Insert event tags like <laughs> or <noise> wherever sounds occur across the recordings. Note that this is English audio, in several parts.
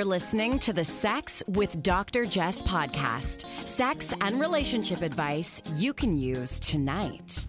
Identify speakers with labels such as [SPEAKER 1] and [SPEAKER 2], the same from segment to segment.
[SPEAKER 1] You're listening to the Sex with Dr. Jess podcast. Sex and relationship advice you can use tonight.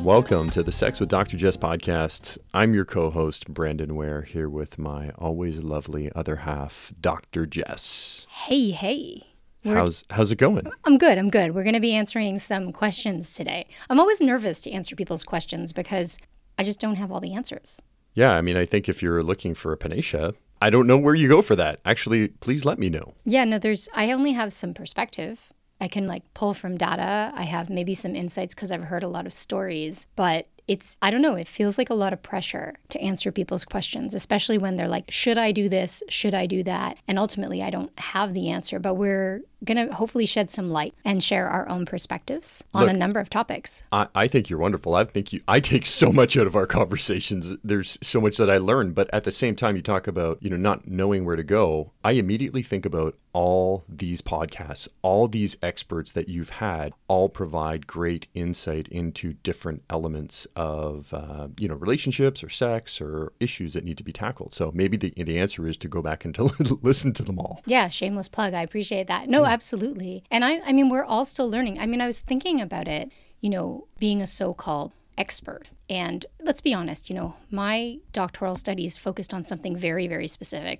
[SPEAKER 2] Welcome to the Sex with Dr. Jess podcast. I'm your co host, Brandon Ware, here with my always lovely other half, Dr. Jess.
[SPEAKER 3] Hey, hey. We're-
[SPEAKER 2] How's, how's it going?
[SPEAKER 3] I'm good. I'm good. We're going to be answering some questions today. I'm always nervous to answer people's questions because I just don't have all the answers.
[SPEAKER 2] Yeah, I mean, I think if you're looking for a panacea, I don't know where you go for that. Actually, please let me know.
[SPEAKER 3] Yeah, no, there's, I only have some perspective. I can like pull from data. I have maybe some insights because I've heard a lot of stories, but it's, I don't know, it feels like a lot of pressure to answer people's questions, especially when they're like, should I do this? Should I do that? And ultimately, I don't have the answer, but we're going to hopefully shed some light and share our own perspectives on
[SPEAKER 2] Look,
[SPEAKER 3] a number of topics.
[SPEAKER 2] I, I think you're wonderful. I think you. I take so much out of our conversations. There's so much that I learn, but at the same time, you talk about you know not knowing where to go. I immediately think about all these podcasts, all these experts that you've had, all provide great insight into different elements of uh, you know relationships or sex or issues that need to be tackled. So maybe the the answer is to go back and to <laughs> listen to them all.
[SPEAKER 3] Yeah, shameless plug. I appreciate that. No, absolutely. And I I mean we're all still learning. I mean, I was thinking about it, you know, being a so-called expert. And let's be honest, you know, my doctoral studies focused on something very very specific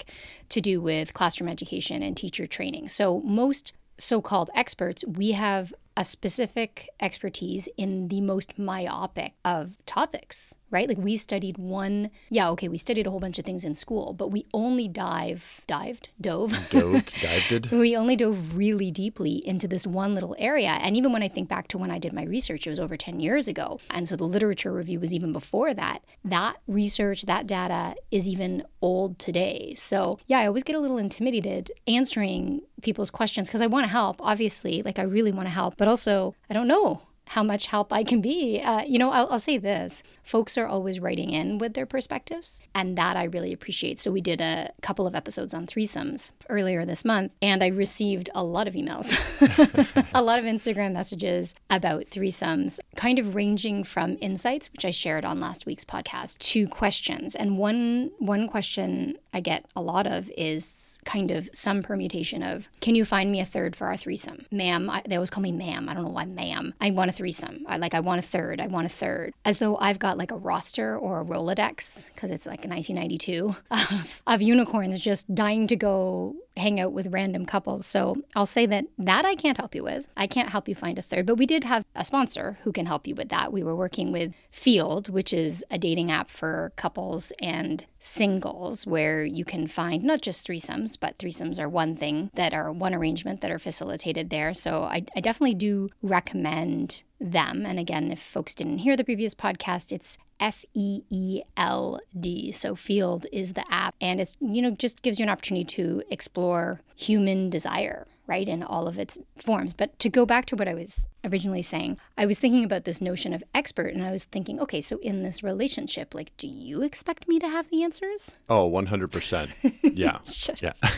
[SPEAKER 3] to do with classroom education and teacher training. So most so-called experts, we have a specific expertise in the most myopic of topics, right? Like we studied one, yeah, okay, we studied a whole bunch of things in school, but we only dive, dived, dove.
[SPEAKER 2] Dove, <laughs> dived. Did.
[SPEAKER 3] We only dove really deeply into this one little area. And even when I think back to when I did my research, it was over 10 years ago. And so the literature review was even before that. That research, that data is even old today. So yeah, I always get a little intimidated answering people's questions because I want to help, obviously. Like I really want to help, but also I don't know how much help I can be. Uh, you know, I'll, I'll, say this folks are always writing in with their perspectives, and that I really appreciate. So, we did a couple of episodes on threesomes earlier this month, and I received a lot of emails, <laughs> a lot of Instagram messages about threesomes, kind of ranging from insights, which I shared on last week's podcast, to questions. And one, one question I get a lot of is, kind of some permutation of, can you find me a third for our threesome? Ma'am, I, they always call me ma'am. I don't know why ma'am. I want a threesome. I like, I want a third. I want a third. As though I've got like a roster or a Rolodex, because it's like 1992, <laughs> of, of unicorns just dying to go hang out with random couples. So I'll say that that I can't help you with. I can't help you find a third, but we did have a sponsor who can help you with that. We were working with Feeld, which is a dating app for couples and singles where you can find not just threesomes, but threesomes are one thing that are one arrangement that are facilitated there. So I, I definitely do recommend them. And again, if folks didn't hear the previous podcast, it's F E E L D. So Feeld is the app, and it's, you know, just gives you an opportunity to explore human desire, right, in all of its forms. But to go back to what I was originally saying, I was thinking about this notion of expert, and I was thinking, okay, so in this relationship, like, do you expect me to have the answers?
[SPEAKER 2] Oh, 100%. <laughs> Yeah. yeah. <laughs>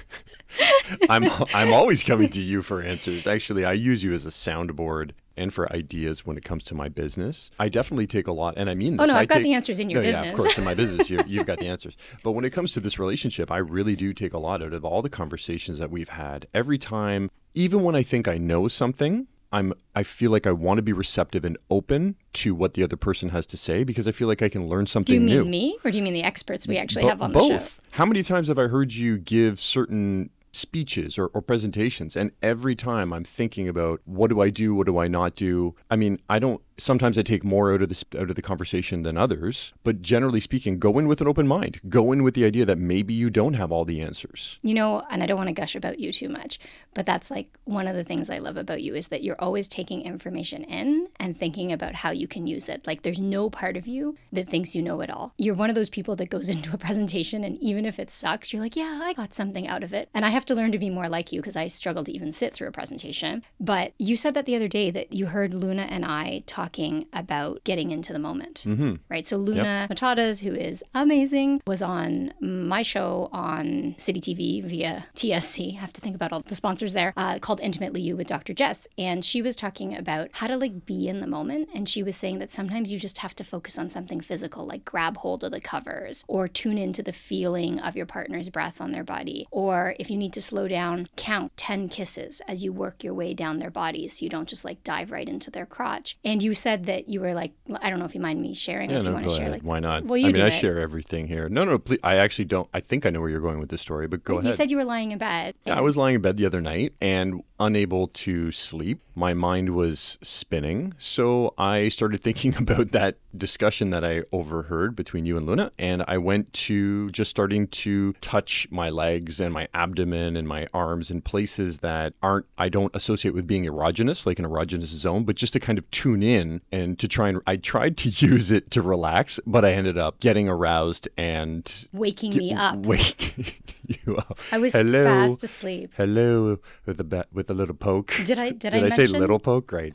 [SPEAKER 2] <laughs> I'm I'm always coming to you for answers. Actually, I use you as a soundboard and for ideas when it comes to my business. I definitely take a lot, and I mean oh, this.
[SPEAKER 3] Oh no,
[SPEAKER 2] I
[SPEAKER 3] I've got
[SPEAKER 2] take,
[SPEAKER 3] the answers in your
[SPEAKER 2] no,
[SPEAKER 3] business.
[SPEAKER 2] Yeah, of course, in my business, you <laughs> you've got the answers. But when it comes to this relationship, I really do take a lot out of all the conversations that we've had. Every time, even when I think I know something, I'm I feel like I want to be receptive and open to what the other person has to say because I feel like I can learn something
[SPEAKER 3] do you mean
[SPEAKER 2] new.
[SPEAKER 3] me, or do you mean the experts we actually have on the show? both.
[SPEAKER 2] How many times have I heard you give certain speeches or, or presentations and every time i'm thinking about what do i do? What do i not do? I mean i don't sometimes i take more out of this out of the conversation than others but generally speaking go in with an open mind go in with the idea that maybe you don't have all the answers
[SPEAKER 3] You know, and I don't want to gush about you too much, but that's like one of the things I love about you is that you're always taking information in and thinking about how you can use it. Like there's no part of you that thinks you know it all. You're one of those people that goes <laughs> into a presentation and even if it sucks, you're like, yeah, I got something out of it. And I have to learn to be more like you because I struggle to even sit through a presentation. But you said that the other day that you heard Luna and I talk talking about getting into the moment, mm-hmm. right? So Luna yep. Matatas, who is amazing, was on my show on City TV via TSC. I have to think about all the sponsors there, uh, called Intimately You with Dr. Jess. And she was talking about how to like be in the moment. And she was saying that sometimes you just have to focus on something physical, like grab hold of the covers or tune into the feeling of your partner's breath on their body. Or if you need to slow down, count 10 kisses as you work your way down their bodies so you don't just like dive right into their crotch. And you said that you were like, I don't know if you mind me sharing
[SPEAKER 2] yeah,
[SPEAKER 3] if
[SPEAKER 2] no,
[SPEAKER 3] you want to share.
[SPEAKER 2] Ahead.
[SPEAKER 3] Like,
[SPEAKER 2] Why not?
[SPEAKER 3] Well, you
[SPEAKER 2] I mean, I
[SPEAKER 3] it.
[SPEAKER 2] share everything here. No, no, please. I actually don't. I think I know where you're going with this story, but go
[SPEAKER 3] you
[SPEAKER 2] ahead.
[SPEAKER 3] You said you were lying in bed.
[SPEAKER 2] Yeah, I was lying in bed the other night and unable to sleep. My mind was spinning. So I started thinking <laughs> about that discussion that I overheard between you and Luna. And I went to just starting to touch my legs and my abdomen and my arms in places that aren't, I don't associate with being erogenous, like an erogenous zone, but just to kind of tune in and to try and, I tried to <laughs> use it to relax, but I ended up getting aroused and
[SPEAKER 3] waking me up. <laughs>
[SPEAKER 2] Waking <laughs> you up.
[SPEAKER 3] I was
[SPEAKER 2] Hello.
[SPEAKER 3] fast asleep.
[SPEAKER 2] Hello with a with a little poke.
[SPEAKER 3] Did I did,
[SPEAKER 2] did
[SPEAKER 3] I,
[SPEAKER 2] I,
[SPEAKER 3] mention?
[SPEAKER 2] say little poke? Great.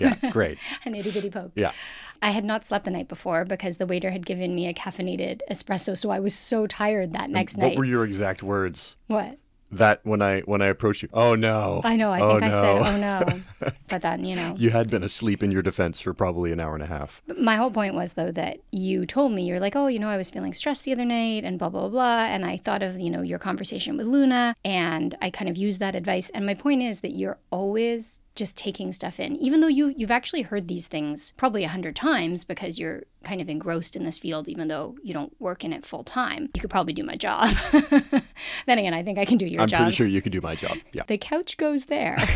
[SPEAKER 2] Yeah, <laughs> great.
[SPEAKER 3] An itty bitty poke.
[SPEAKER 2] Yeah.
[SPEAKER 3] I had not slept the night before because the waiter had given me a caffeinated espresso, so I was so tired that next
[SPEAKER 2] what
[SPEAKER 3] night.
[SPEAKER 2] What were your exact words?
[SPEAKER 3] What?
[SPEAKER 2] That when I when I approach you. Oh no.
[SPEAKER 3] I know. I
[SPEAKER 2] oh,
[SPEAKER 3] think
[SPEAKER 2] no.
[SPEAKER 3] I said, "Oh no," <laughs> but then you know.
[SPEAKER 2] You had been asleep in your defense for probably an hour and a half.
[SPEAKER 3] But my whole point was though that you told me you're like, "Oh, you know, I was feeling stressed the other night," and blah blah blah, and I thought of you know your conversation with Luna, and I kind of used that advice. And my point is that you're always just taking stuff in even though you you've actually heard these things probably a hundred times because you're kind of engrossed in this field even though you don't work in it full time you could probably do my job <laughs> then again i think i can do your job.
[SPEAKER 2] I'm pretty sure you could do my job. Yeah.
[SPEAKER 3] the couch goes there <laughs>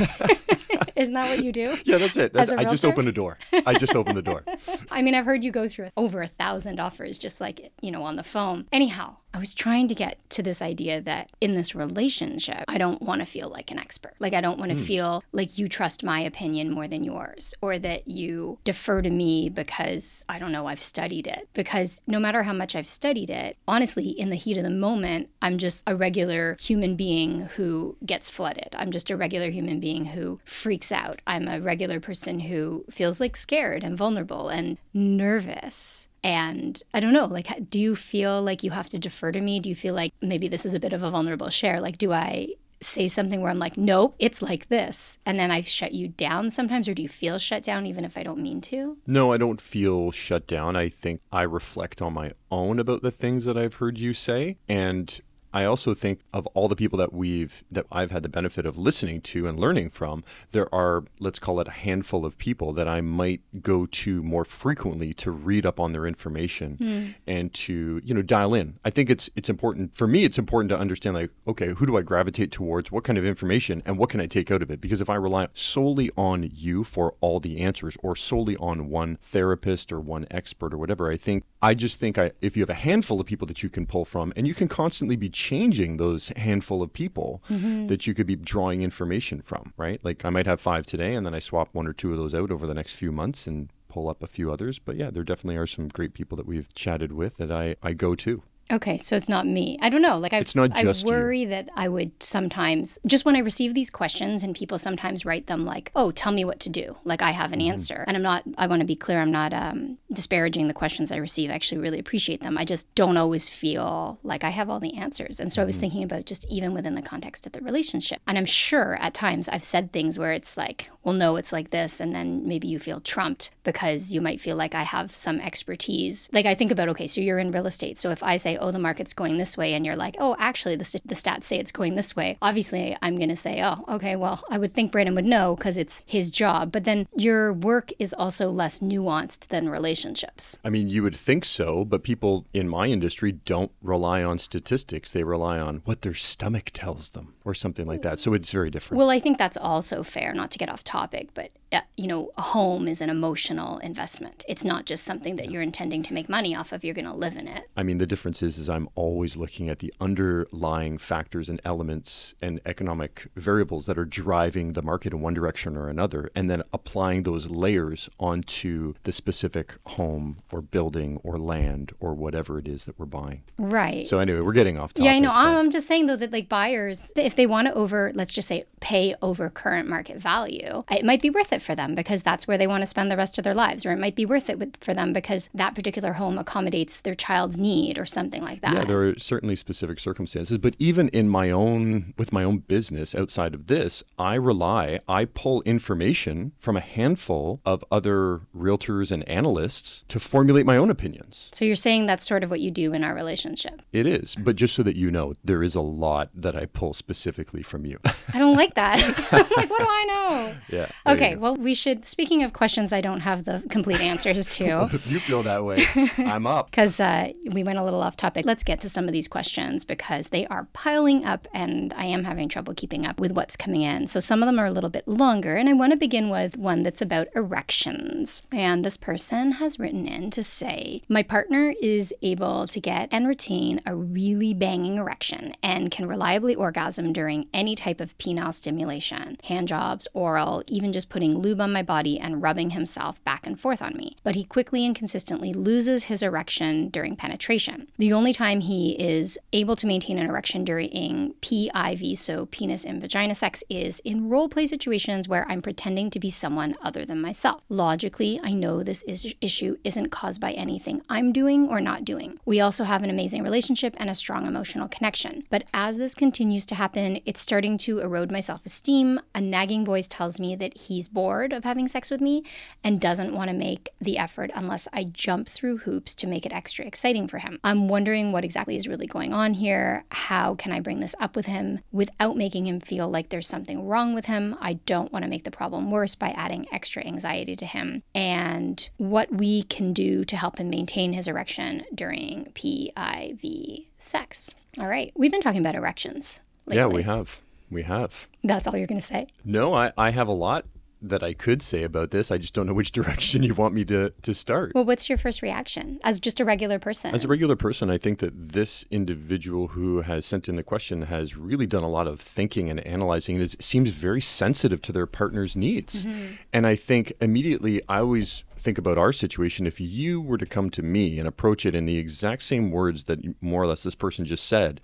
[SPEAKER 3] <laughs> isn't that what you do
[SPEAKER 2] Yeah, that's it. That's, I just opened a door. I just opened the door.
[SPEAKER 3] I mean, I've heard you go through over a thousand offers just like, you know, on the phone. Anyhow, I was trying to get to this idea that in this relationship, I don't want to feel like an expert. Like, I don't want to hmm. feel like you trust my opinion more than yours, or that you defer to me because I don't know, I've studied it. Because no matter how much I've studied it, honestly, in the heat of the moment, I'm just a regular human being who gets flooded. I'm just a regular human being who freaks out. I'm a regular person who feels like scared and vulnerable and nervous. And I don't know, like, do you feel like you have to defer to me? Do you feel like maybe this is a bit of a vulnerable share? Like, do I say something where I'm like, nope, it's like this? And then I shut you down sometimes? Or do you feel shut down even if I don't mean to?
[SPEAKER 2] No, I don't feel shut down. I think I reflect on my own about the things that I've heard you say. And I also think of all the people that we've that I've had the benefit of listening to and learning from, there are let's call it a handful of people that I might go to more frequently to read up on their information hmm. and to, you know, dial in. I think it's it's important for me it's important to understand like, okay, who do I gravitate towards? What kind of information and what can I take out of it? Because if I rely solely on you for all the answers or solely on one therapist or one expert or whatever, I think I just think I if you have a handful of people that you can pull from and you can constantly be changing those handful of people that you could be drawing information from, right? Like I might have five today and then I swap one or two of those out over the next few months and pull up a few others. But yeah, there definitely are some great people that we've chatted with that I, I go to.
[SPEAKER 3] Okay, so it's not me. I don't know. Like I,
[SPEAKER 2] It's not just
[SPEAKER 3] I
[SPEAKER 2] you.
[SPEAKER 3] worry that I would sometimes just when I receive these questions and people sometimes write them like, "Oh, tell me what to do." Like I have an
[SPEAKER 2] Mm-hmm.
[SPEAKER 3] answer, and I'm not. I want to be clear. I'm not um, disparaging the questions I receive. I actually really appreciate them. I just don't always feel like I have all the answers. And so I was
[SPEAKER 2] Mm-hmm.
[SPEAKER 3] thinking about just even within the context of the relationship. And I'm sure at times I've said things where it's like, "Well, no, it's like this," and then maybe you feel trumped because you might feel like I have some expertise. Like I think about, okay, so you're in real estate. So if I say, "Oh, the market's going this way," and you're like, "Oh, actually, the, st- the stats say it's going this way," obviously I'm going to say, "Oh, okay, well, I would think Brandon would know because it's his job." But then your work is also less nuanced than relationships.
[SPEAKER 2] I mean, you would think so, but people in my industry don't rely on statistics. They rely on what their stomach tells them or something like that. So it's very different.
[SPEAKER 3] Well, I think that's also fair, not to get off topic, but uh, you know, a home is an emotional investment. It's not just something that you're intending to make money off of. You're going to live in it.
[SPEAKER 2] I mean, the difference is, is I'm always looking at the underlying factors and elements and economic variables that are driving the market in one direction or another, and then applying those layers onto the specific home or building or land or whatever it is that we're buying.
[SPEAKER 3] Right.
[SPEAKER 2] So anyway, we're getting off topic.
[SPEAKER 3] yeah, I know. I'm just saying though that like buyers, if they want to over, let's just say, pay over current market value, it might be worth it for them because that's where they want to spend the rest of their lives, or it might be worth it with, for them because that particular home accommodates their child's need or something like that.
[SPEAKER 2] Yeah, there are certainly specific circumstances, but even in my own with my own business outside of this, I rely, I pull information from a handful of other realtors and analysts to formulate my own opinions.
[SPEAKER 3] So you're saying that's sort of what you do in our relationship.
[SPEAKER 2] It is, but just so that you know, there is a lot that I pull specifically from you. <laughs>
[SPEAKER 3] I don't like that. <laughs> like, what do I know?
[SPEAKER 2] Yeah.
[SPEAKER 3] Okay, well, we should, speaking of questions I don't have the complete answers to. <laughs>
[SPEAKER 2] if you feel that way, I'm up.
[SPEAKER 3] Because uh, we went a little off topic. Let's get to some of these questions because they are piling up and I am having trouble keeping up with what's coming in. So some of them are a little bit longer. And I want to begin with one that's about erections. And this person has written in to say, My partner is able to get and retain a really banging erection and can reliably orgasm during any type of penile stimulation, hand jobs, oral, even just putting lube on my body and rubbing himself back and forth on me. But he quickly and consistently loses his erection during penetration. The only time he is able to maintain an erection during PIV, so penis and vagina sex, is in role play situations where I'm pretending to be someone other than myself. Logically, I know this is- issue isn't caused by anything I'm doing or not doing. We also have an amazing relationship and a strong emotional connection. But as this continues to happen, it's starting to erode my self esteem. A nagging voice tells me that he's bored of having sex with me and doesn't want to make the effort unless I jump through hoops to make it extra exciting for him. I'm wondering what exactly is really going on here. How can I bring this up with him without making him feel like there's something wrong with him? I don't want to make the problem worse by adding extra anxiety to him. And what we can do to help him maintain his erection during PIV sex. All right. We've been talking about erections.
[SPEAKER 2] Yeah, we have. We have.
[SPEAKER 3] That's all you're going to say?
[SPEAKER 2] No, I, I have a lot that I could say about this. I just don't know which <laughs> direction you want me to, to start.
[SPEAKER 3] Well, what's your first reaction as just a regular person?
[SPEAKER 2] As a regular person, I think that this individual who has sent in the question has really done a lot of thinking and analyzing, and it seems very sensitive to their partner's needs. Mm-hmm. And I think immediately, I always think about our situation. If you were to come to me and approach it in the exact same words that more or less this person just said,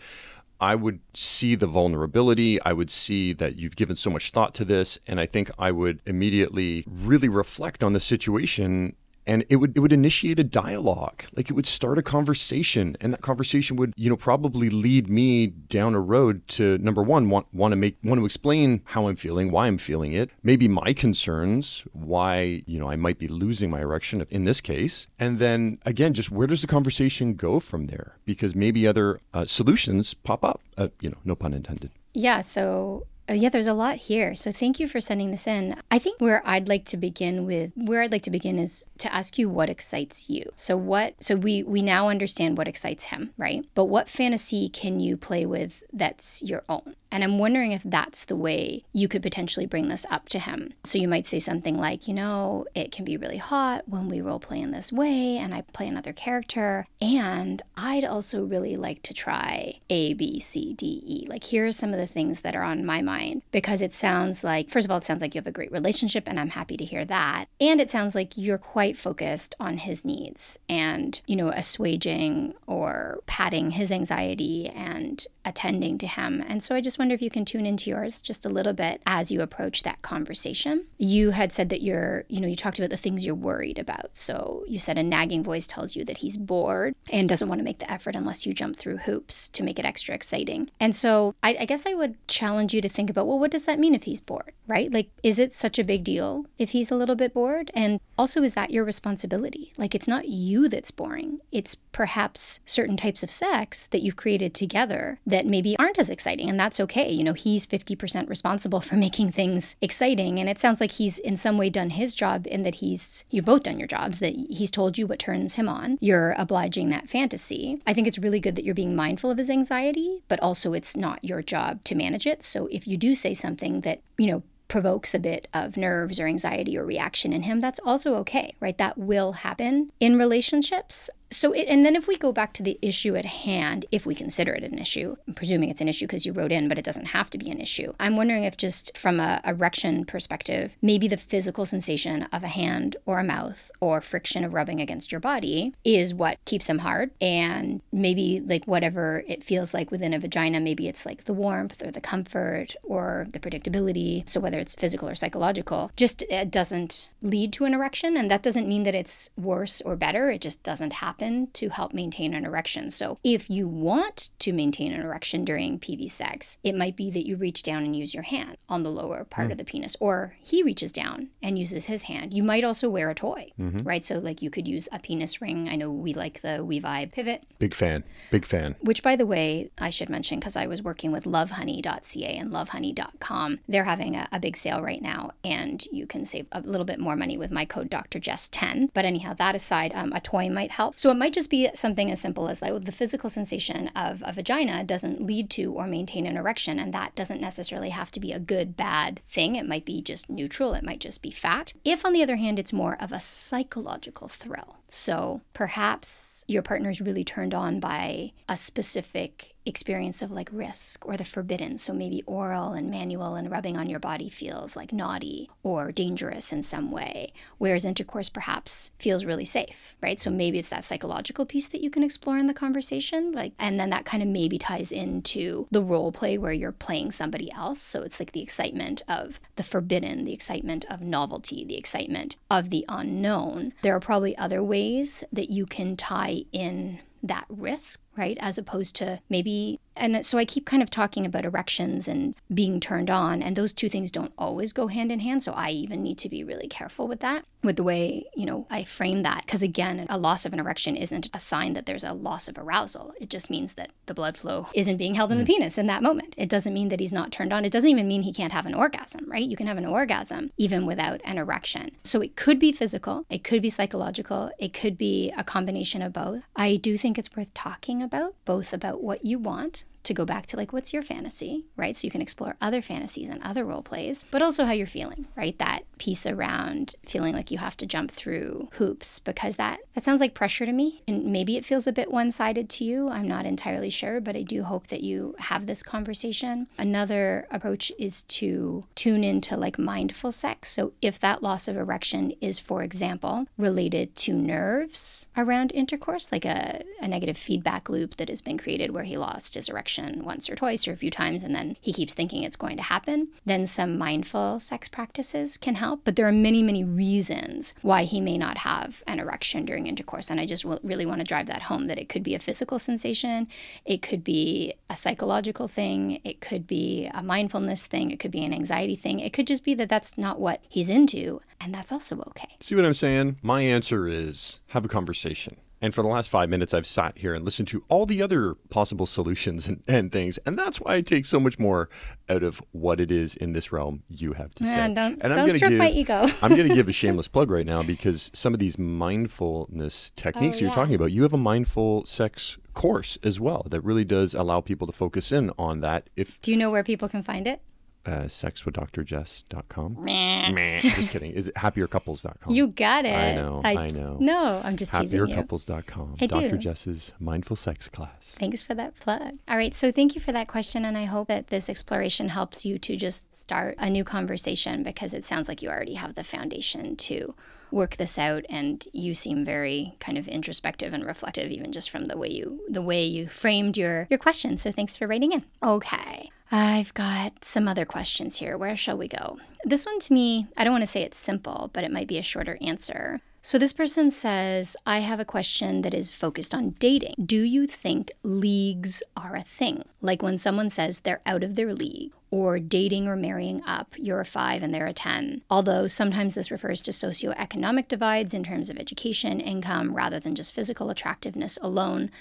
[SPEAKER 2] I would see the vulnerability. I would see that you've given so much thought to this. And I think I would immediately really reflect on the situation and it would it would initiate a dialogue. Like it would start a conversation and that conversation would you know probably lead me down a road to number one want, want to make want to explain how i'm feeling why i'm feeling it maybe my concerns why you know i might be losing my erection in this case and then again just where does the conversation go from there? Because maybe other uh, solutions pop up uh, you know no pun intended.
[SPEAKER 3] Yeah, so uh, yeah, there's a lot here. So thank you for sending this in. I think where I'd like to begin with where I'd like to begin is to ask you what excites you. So what so we we now understand what excites him, right? But what fantasy can you play with that's your own? And I'm wondering if that's the way you could potentially bring this up to him. So you might say something like, you know, it can be really hot when we role play in this way and I play another character. And I'd also really like to try A, B, C, D, E. Like, here are some of the things that are on my mind because it sounds like, first of all, it sounds like you have a great relationship and I'm happy to hear that. And it sounds like you're quite focused on his needs and, you know, assuaging or patting his anxiety and attending to him. And so I just wonder if you can tune into yours just a little bit as you approach that conversation. You had said that you're, you know, you talked about the things you're worried about. So you said a nagging voice tells you that he's bored and doesn't want to make the effort unless you jump through hoops to make it extra exciting. And so I, I guess I would challenge you to think about, well, what does that mean if he's bored, right? Like, is it such a big deal if he's a little bit bored? And also, is that your responsibility? Like, it's not you that's boring. It's perhaps certain types of sex that you've created together that maybe aren't as exciting, and that's okay. You know, he's 50% responsible for <laughs> making things exciting, and it sounds like he's in some way done his job in that he's, you've both done your jobs, that he's told you what turns him on. You're obliging that fantasy. I think it's really good that you're being mindful of his anxiety, but also it's not your job to manage it. So if you do say something that, you know, provokes a bit of nerves or anxiety or reaction in him, that's also okay, right? That will happen in relationships. So, it, and then if we go back to the issue at hand, if we consider it an issue, I'm presuming it's an issue because you wrote in, but it doesn't have to be an issue. I'm wondering if, just from a erection perspective, maybe the physical sensation of a hand or a mouth or friction of rubbing against your body is what keeps them hard. And maybe like whatever it feels like within a vagina, maybe it's like the warmth or the comfort or the predictability. So, whether it's physical or psychological, just it doesn't lead to an erection. And that doesn't mean that it's worse or better, it just doesn't happen to help maintain an erection. So, if you want to maintain an erection during PV sex, it might be that you reach down and use your hand on the lower part mm. of the penis, or he reaches down and uses his hand. You might also wear a toy, mm-hmm. right? So, like you could use a penis ring. I know we like the We-Vibe pivot.
[SPEAKER 2] Big fan. Big fan.
[SPEAKER 3] Which, by the way, I should mention because I was working with lovehoney.ca and lovehoney.com. They're having a, a big sale right now, and you can save a little bit more money with my code Dr. Jess 10. But anyhow, that aside, um, a toy might help. So, it might just be something as simple as like the physical sensation of a vagina doesn't lead to or maintain an erection, and that doesn't necessarily have to be a good, bad thing. It might be just neutral, it might just be fat. If, on the other hand, it's more of a psychological thrill, so perhaps your partner is really turned on by a specific experience of like risk or the forbidden. So maybe oral and manual and rubbing on your body feels like naughty or dangerous in some way, whereas intercourse perhaps feels really safe, right? So maybe it's that psychological piece that you can explore in the conversation, like, and then that kind of maybe ties into the role play where you're playing somebody else. So it's like the excitement of the forbidden, the excitement of novelty, the excitement of the unknown. There are probably other ways that you can tie in that risk right? As opposed to maybe, and so I keep kind of talking about erections and being turned on, and those two things don't always go hand in hand. So I even need to be really careful with that, with the way, you know, I frame that. Because again, a loss of an erection isn't a sign that there's a loss of arousal. It just means that the blood flow isn't being held in the mm. penis in that moment. It doesn't mean that he's not turned on. It doesn't even mean he can't have an orgasm, right? You can have an orgasm even without an erection. So it could be physical, it could be psychological, it could be a combination of both. I do think it's worth talking about, both about what you want to go back to like what's your fantasy, right? So you can explore other fantasies and other role plays, but also how you're feeling, right? That piece around feeling like you have to jump through hoops because that that sounds like pressure to me. And maybe it feels a bit one-sided to you. I'm not entirely sure, but I do hope that you have this conversation. Another approach is to tune into like mindful sex. So if that loss of erection is, for example, related to nerves around intercourse, like a, a negative feedback loop that has been created where he lost his erection once or twice or a few times and then he keeps thinking it's going to happen, then some mindful sex practices can help. But there are many, many reasons why he may not have an erection during intercourse. And I just really want to drive that home that it could be a physical sensation, it could be a psychological thing, it could be a mindfulness thing, it could be an anxiety thing, it could just be that that's not what he's into. And that's also okay.
[SPEAKER 2] See what I'm saying? My answer is have a conversation. And for the last five minutes, I've sat here and listened to all the other possible solutions and, and things. And that's why I take so much more out of what it is in this realm you have to
[SPEAKER 3] Man,
[SPEAKER 2] say.
[SPEAKER 3] Don't,
[SPEAKER 2] and
[SPEAKER 3] don't I'm stroke give, my ego.
[SPEAKER 2] I'm going to give a <laughs> shameless plug right now because some of these mindfulness techniques oh, you're talking about, you have a mindful sex course as well that really does allow people to focus in on that. If
[SPEAKER 3] Do you know where people can find it?
[SPEAKER 2] Uh, sexwithdrjess.com. Meh. Meh. Just kidding. Is it happiercouples.com?
[SPEAKER 3] You got it.
[SPEAKER 2] I know. I, I know.
[SPEAKER 3] No, I'm just teasing
[SPEAKER 2] you. Happiercouples.com. I Dr. Do. Jess's mindful sex class.
[SPEAKER 3] Thanks for that plug. All right. So thank you for that question. And I hope that this exploration helps you to just start a new conversation because it sounds like you already have the foundation to work this out and you seem very kind of introspective and reflective even just from the way you the way you framed your your question so thanks for writing in okay I've got some other questions here. Where shall we go? This one to me, I don't want to say it's simple, but it might be a shorter answer. So, this person says, I have a question that is focused on dating. Do you think leagues are a thing? Like when someone says they're out of their league, or dating or marrying up, you're a five and they're a 10. Although sometimes this refers to socioeconomic divides in terms of education, income, rather than just physical attractiveness alone.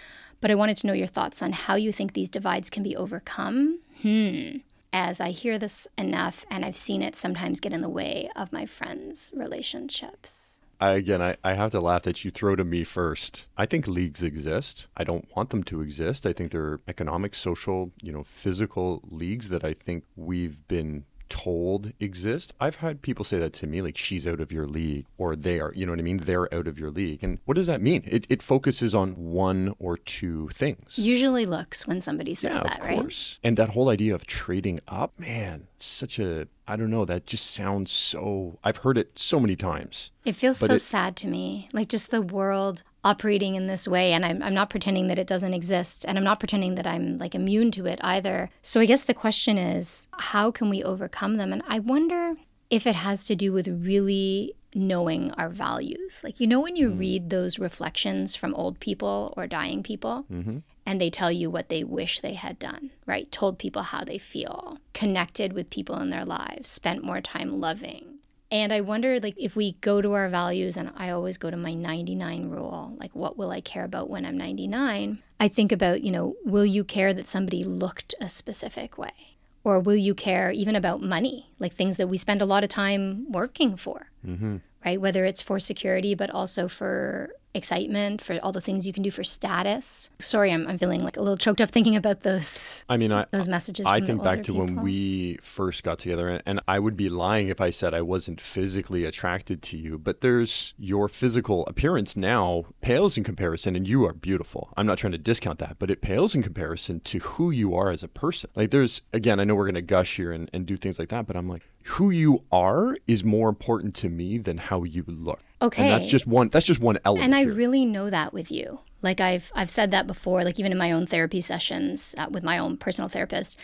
[SPEAKER 3] But I wanted to know your thoughts on how you think these divides can be overcome hmm, as I hear this enough and I've seen it sometimes get in the way of my friends' relationships.
[SPEAKER 2] I, again, I, I have to laugh that you throw to me first. I think leagues exist. I don't want them to exist. I think they're economic, social, you know, physical leagues that I think we've been told exist. I've had people say that to me, like she's out of your league, or they are, you know what I mean? They're out of your league. And what does that mean? It, it focuses on one or two things.
[SPEAKER 3] Usually looks when somebody says
[SPEAKER 2] yeah,
[SPEAKER 3] that,
[SPEAKER 2] of
[SPEAKER 3] right?
[SPEAKER 2] course. And that whole idea of trading up, man, it's such a, I don't know, that just sounds so, I've heard it so many times.
[SPEAKER 3] It feels so
[SPEAKER 2] it-
[SPEAKER 3] sad to me. Like just the world operating in this way. And I'm, I'm not pretending that it doesn't exist. And I'm not pretending that I'm like immune to it either. So I guess the question is how can we overcome them? And I wonder if it has to do with really knowing our values. Like, you know, when you mm. read those reflections from old people or dying people, mm-hmm. And they tell you what they wish they had done, right? Told people how they feel, connected with people in their lives, spent more time loving. And I wonder, like, if we go to our values, and I always go to my 99 rule, like, what will I care about when I'm 99? I think about, you know, will you care that somebody looked a specific way? Or will you care even about money, like things that we spend a lot of time working for, mm-hmm. Right? Whether it's for security, but also for excitement, for all the things you can do for status. Sorry, I'm, I'm feeling like a little choked up thinking about those
[SPEAKER 2] I mean, I,
[SPEAKER 3] those messages.
[SPEAKER 2] I think back to when we first got together, and, and I would be lying if I said I wasn't physically attracted to you. But there's your physical appearance now pales in comparison, and you are beautiful. I'm not trying to discount that, but it pales in comparison to who you are as a person. Like, there's, again, I know we're going to gush here and, and do things like that, but I'm like, who you are is more important to me than how you look.
[SPEAKER 3] Okay.
[SPEAKER 2] And that's just one, that's just one element.
[SPEAKER 3] and I
[SPEAKER 2] here.
[SPEAKER 3] really know that with you. Like I've I've said that before. Like even in my own therapy sessions uh, with my own personal therapist,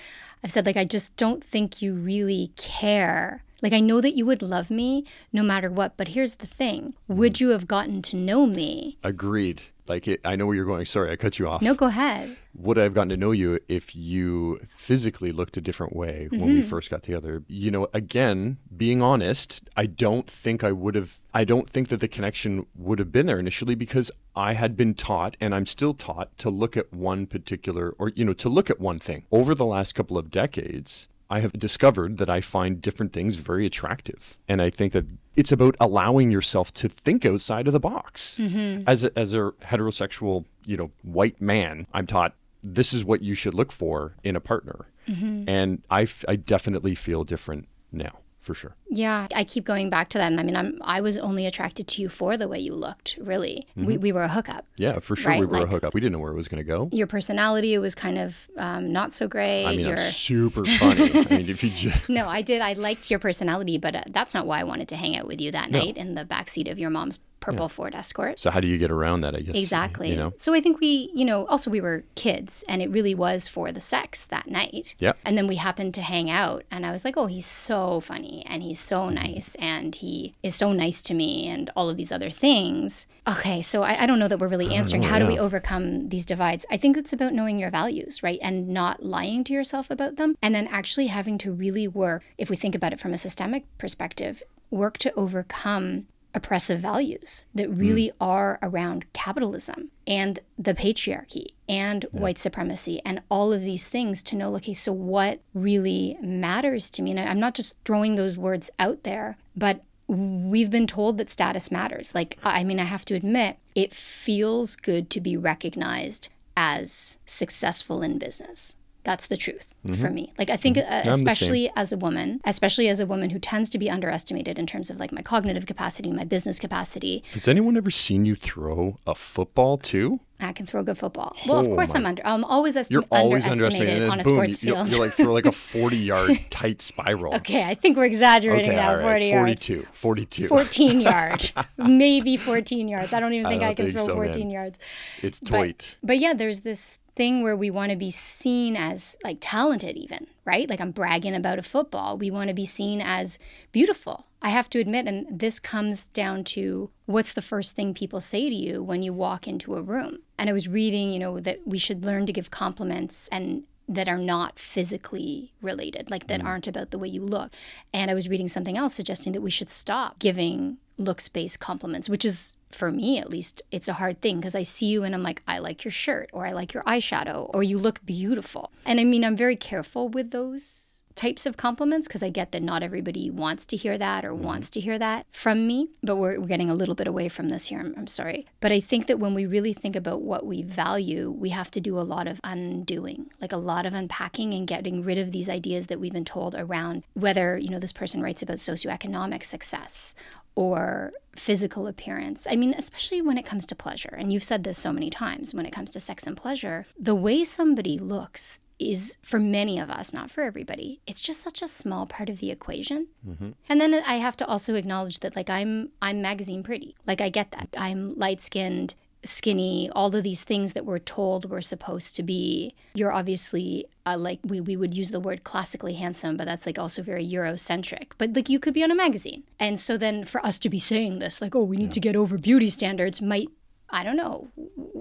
[SPEAKER 3] I've said like I just don't think you really care. Like I know that you would love me no matter what. But here's the thing: would you have gotten to know me?
[SPEAKER 2] Agreed. Like, it, I know where you're going. Sorry, I cut you off.
[SPEAKER 3] No, go ahead.
[SPEAKER 2] would I have gotten to know you if you physically looked a different way when
[SPEAKER 3] Mm-hmm.
[SPEAKER 2] we first got together? You know, again, being honest, I don't think I would have, I don't think that the connection would have been there initially because I had been taught and I'm still taught to look at one particular, or, you know, to look at one thing. Over the last couple of decades, I have discovered that I find different things very attractive. And I think that it's about allowing yourself to think outside of the box. Mm-hmm. As, a, as a heterosexual, you know, white man, I'm taught this is what you should look for in a partner. Mm-hmm. And I, f- I definitely feel different now, for sure.
[SPEAKER 3] Yeah, I keep going back to that, and I mean, I'm I was only attracted to you for the way you looked. Really, we we were a hookup.
[SPEAKER 2] Yeah, for sure. we
[SPEAKER 3] Right,
[SPEAKER 2] were a hookup. We didn't know where it was going to go.
[SPEAKER 3] Your personality was kind of um, not so great.
[SPEAKER 2] I mean,
[SPEAKER 3] Your
[SPEAKER 2] I'm super <laughs> funny. I mean, if you just. <laughs>
[SPEAKER 3] No, I did. I liked your personality, but uh, that's not why I wanted to hang out with you that night in the backseat of your mom's purple Ford Escort.
[SPEAKER 2] So, how do you get around that, I guess?
[SPEAKER 3] Exactly.
[SPEAKER 2] You know?
[SPEAKER 3] So I think we, you know, also we were kids and it really was for the sex that night.
[SPEAKER 2] Yep.
[SPEAKER 3] And then we happened to hang out and I was like, oh, he's so funny and he's so
[SPEAKER 2] Mm-hmm.
[SPEAKER 3] nice and he is so nice to me and all of these other things. Okay, so I, I don't know that we're really answering how do we overcome these divides. I think it's about knowing your values, right? And not lying to yourself about them. And then actually having to really work, if we think about it from a systemic perspective, work to overcome oppressive values that hmm. really are around capitalism and the patriarchy and white supremacy and all of these things to know okay so what really matters to me? And i'm not just throwing those words out there but we've been told that status matters. Like i mean i have to admit it feels good to be recognized as successful in business that's the truth for me. Like I think, uh,
[SPEAKER 2] the same.
[SPEAKER 3] especially as a woman, especially as a woman who tends to be underestimated in terms of like my cognitive capacity, my business capacity.
[SPEAKER 2] Has anyone ever seen you throw a football too?
[SPEAKER 3] I can throw a good football. Well, of
[SPEAKER 2] Oh
[SPEAKER 3] course
[SPEAKER 2] my-
[SPEAKER 3] I'm under. I'm always esti-
[SPEAKER 2] You're always
[SPEAKER 3] underestimated,
[SPEAKER 2] underestimated.
[SPEAKER 3] on a
[SPEAKER 2] boom,
[SPEAKER 3] sports
[SPEAKER 2] you,
[SPEAKER 3] field.
[SPEAKER 2] You're like throw like a <laughs> 40 yard tight spiral.
[SPEAKER 3] okay, I think we're exaggerating
[SPEAKER 2] Okay,
[SPEAKER 3] now.
[SPEAKER 2] right.
[SPEAKER 3] 40 yards.
[SPEAKER 2] 42. 42.
[SPEAKER 3] 14 yard, <laughs> maybe 14 yards. I don't even think I, can
[SPEAKER 2] think
[SPEAKER 3] throw
[SPEAKER 2] so, man.
[SPEAKER 3] 14 yards.
[SPEAKER 2] It's
[SPEAKER 3] But, but yeah, there's this thing where we want to be seen as like talented, even, right? Like I'm bragging about a football. We want to be seen as beautiful. I have to admit, and this comes down to what's the first thing people say to you when you walk into a room. And I was reading, you know, that we should learn to give compliments and that are not physically related, like that mm. aren't about the way you look. And I was reading something else suggesting that we should stop giving looks based compliments, which is, for me at least, it's a hard thing because I see you and I'm like, I like your shirt or I like your eyeshadow or you look beautiful. And I mean, I'm very careful with those types of compliments because I get that not everybody wants to hear that or mm-hmm. wants to hear that from me. But we're, we're getting a little bit away from this here. I'm, I'm sorry. But I think that when we really think about what we value, we have to do a lot of undoing, like a lot of unpacking and getting rid of these ideas that we've been told around whether, you know, this person writes about socioeconomic success or physical appearance. I mean, especially when it comes to pleasure. And you've said this so many times when it comes to sex and pleasure, the way somebody looks is for many of us, not for everybody. It's just such a small part of the equation. Mm-hmm. And then I have to also acknowledge that like I'm I'm magazine pretty. Like I get that. I'm light-skinned, skinny, all of these things that we're told we're supposed to be. You're obviously uh, like we we would use the word classically handsome, but that's like also very Eurocentric. But like you could be on a magazine. And so then for us to be saying this like oh, we need yeah. to get over beauty standards might I don't know.